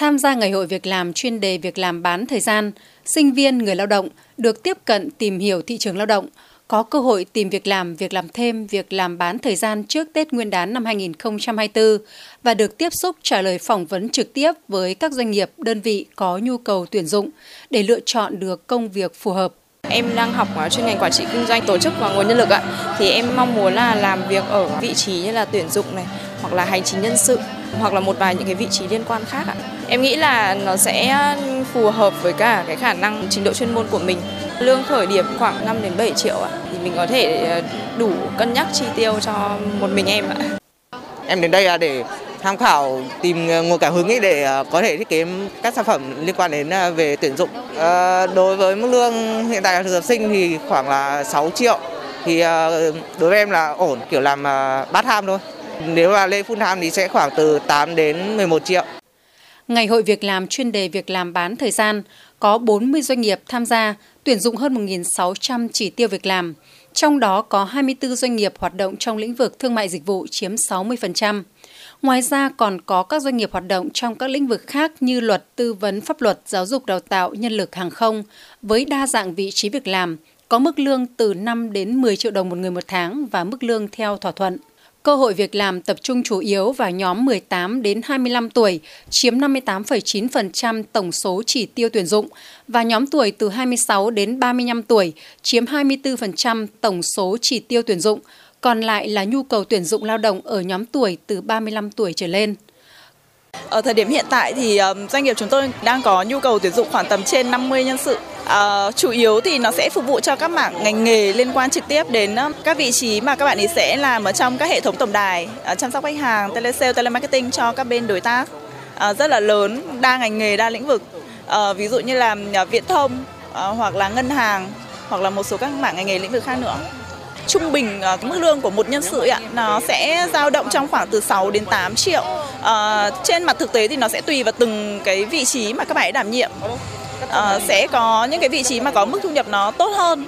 Tham gia ngày hội việc làm chuyên đề việc làm bán thời gian, sinh viên người lao động được tiếp cận tìm hiểu thị trường lao động, có cơ hội tìm việc làm, việc làm thêm, việc làm bán thời gian trước Tết Nguyên đán năm 2024 và được tiếp xúc trả lời phỏng vấn trực tiếp với các doanh nghiệp, đơn vị có nhu cầu tuyển dụng để lựa chọn được công việc phù hợp. Em đang học chuyên ngành quản trị kinh doanh tổ chức và nguồn nhân lực ạ. Thì em mong muốn là làm việc ở vị trí như là tuyển dụng này hoặc là hành chính nhân sự hoặc là một vài những cái vị trí liên quan khác ạ. Em nghĩ là nó sẽ phù hợp với cả cái khả năng trình độ chuyên môn của mình. Lương khởi điểm khoảng 5 đến 7 triệu ạ, thì mình có thể ờ, đủ cân nhắc chi tiêu cho một mình em ạ. Em đến đây là để tham khảo, tìm nguồn cảm hứng ấy để ờ, có thể thiết kế các sản phẩm liên quan đến ờ, về tuyển dụng. đối với mức lương hiện tại là thực tập sinh thì khoảng là 6 triệu thì đối với em là ổn, kiểu làm bát ham thôi. Nếu mà lên full time thì sẽ khoảng từ 8 đến 11 triệu. Ngày hội việc làm chuyên đề việc làm bán thời gian có 40 doanh nghiệp tham gia, tuyển dụng hơn 1.600 chỉ tiêu việc làm. Trong đó có 24 doanh nghiệp hoạt động trong lĩnh vực thương mại dịch vụ chiếm 60%. Ngoài ra còn có các doanh nghiệp hoạt động trong các lĩnh vực khác như luật, tư vấn pháp luật, giáo dục đào tạo, nhân lực hàng không với đa dạng vị trí việc làm, có mức lương từ 5 đến 10 triệu đồng một người một tháng và mức lương theo thỏa thuận. Cơ hội việc làm tập trung chủ yếu vào nhóm 18 đến 25 tuổi, chiếm 58,9% tổng số chỉ tiêu tuyển dụng và nhóm tuổi từ 26 đến 35 tuổi, chiếm 24% tổng số chỉ tiêu tuyển dụng, còn lại là nhu cầu tuyển dụng lao động ở nhóm tuổi từ 35 tuổi trở lên. Ở thời điểm hiện tại thì ờ, doanh nghiệp chúng tôi đang có nhu cầu tuyển dụng khoảng tầm trên 50 nhân sự. À, chủ yếu thì nó sẽ phục vụ cho các mảng ngành nghề liên quan trực tiếp đến các vị trí mà các bạn ấy sẽ làm ở trong các hệ thống tổng đài, ờ, chăm sóc khách hàng, telesale, telemarketing cho các bên đối tác à, rất là lớn, đa ngành nghề, đa lĩnh vực. À, ví dụ như là viễn thông à, hoặc là ngân hàng hoặc là một số các mảng ngành nghề lĩnh vực khác nữa trung bình à, cái mức lương của một nhân sự ạ nó sẽ dao động trong khoảng từ 6 đến 8 triệu. À, trên mặt thực tế thì nó sẽ tùy vào từng cái vị trí mà các bạn ấy đảm nhiệm. À, sẽ có những cái vị trí mà có mức thu nhập nó tốt hơn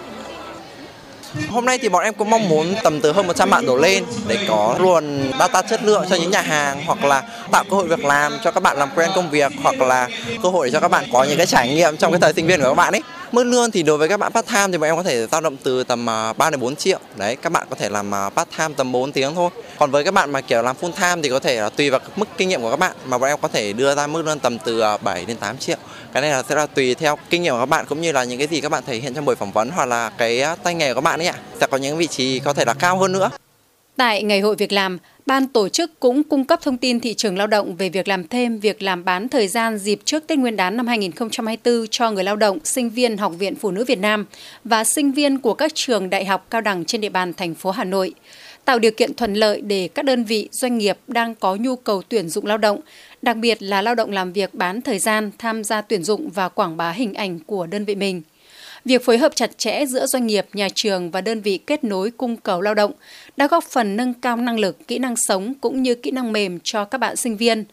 Hôm nay thì bọn em cũng mong muốn tầm từ hơn 100 bạn đổ lên để có luồng data chất lượng cho những nhà hàng hoặc là tạo cơ hội việc làm cho các bạn làm quen công việc hoặc là cơ hội cho các bạn có những cái trải nghiệm trong cái thời sinh viên của các bạn ấy. Mức lương thì đối với các bạn part time thì bọn em có thể dao động từ tầm à, 3 đến 4 triệu. Đấy, các bạn có thể làm à, part time tầm 4 tiếng thôi. Còn với các bạn mà kiểu làm full time thì có thể là tùy vào mức kinh nghiệm của các bạn mà bọn em có thể đưa ra mức lương tầm từ à, 7 đến 8 triệu. Cái này là sẽ là tùy theo kinh nghiệm của các bạn cũng như là những cái gì các bạn thể hiện trong buổi phỏng vấn hoặc là cái tay nghề của các bạn ấy ạ. Sẽ có những vị trí có thể là cao hơn nữa. Tại Ngày hội Việc làm, ban tổ chức cũng cung cấp thông tin thị trường lao động về việc làm thêm, việc làm bán thời gian dịp trước Tết Nguyên đán năm 2024 cho người lao động, sinh viên Học viện Phụ nữ Việt Nam và sinh viên của các trường đại học cao đẳng trên địa bàn thành phố Hà Nội, tạo điều kiện thuận lợi để các đơn vị doanh nghiệp đang có nhu cầu tuyển dụng lao động, đặc biệt là lao động làm việc bán thời gian tham gia tuyển dụng và quảng bá hình ảnh của đơn vị mình. Việc phối hợp chặt chẽ giữa doanh nghiệp, nhà trường và đơn vị kết nối cung cầu lao động đã góp phần nâng cao năng lực, kỹ năng sống cũng như kỹ năng mềm cho các bạn sinh viên,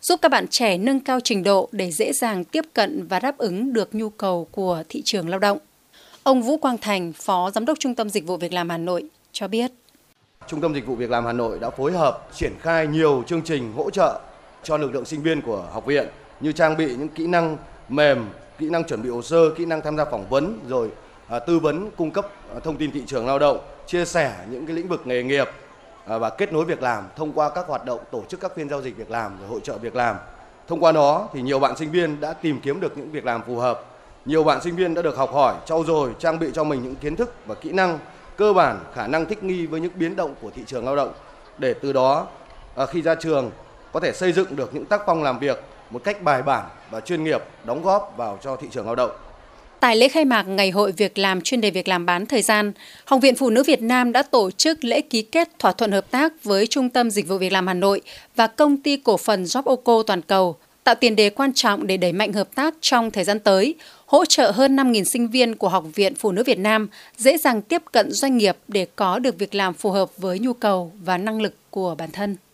giúp các bạn trẻ nâng cao trình độ để dễ dàng tiếp cận và đáp ứng được nhu cầu của thị trường lao động. Ông Vũ Quang Thành, Phó Giám đốc Trung tâm Dịch vụ Việc làm Hà Nội cho biết. Trung tâm Dịch vụ Việc làm Hà Nội đã phối hợp triển khai nhiều chương trình hỗ trợ cho lực lượng sinh viên của học viện như trang bị những kỹ năng mềm kỹ năng chuẩn bị hồ sơ, kỹ năng tham gia phỏng vấn, rồi à, tư vấn, cung cấp à, thông tin thị trường lao động, chia sẻ những cái lĩnh vực nghề nghiệp à, và kết nối việc làm thông qua các hoạt động tổ chức các phiên giao dịch việc làm rồi hội trợ việc làm. Thông qua đó thì nhiều bạn sinh viên đã tìm kiếm được những việc làm phù hợp. Nhiều bạn sinh viên đã được học hỏi, trau dồi, trang bị cho mình những kiến thức và kỹ năng cơ bản, khả năng thích nghi với những biến động của thị trường lao động để từ đó à, khi ra trường có thể xây dựng được những tác phong làm việc một cách bài bản và chuyên nghiệp đóng góp vào cho thị trường lao động. Tại lễ khai mạc Ngày hội Việc làm chuyên đề việc làm bán thời gian, Học viện Phụ nữ Việt Nam đã tổ chức lễ ký kết thỏa thuận hợp tác với Trung tâm Dịch vụ Việc làm Hà Nội và Công ty Cổ phần Joboco Toàn cầu, tạo tiền đề quan trọng để đẩy mạnh hợp tác trong thời gian tới, hỗ trợ hơn 5.000 sinh viên của Học viện Phụ nữ Việt Nam dễ dàng tiếp cận doanh nghiệp để có được việc làm phù hợp với nhu cầu và năng lực của bản thân.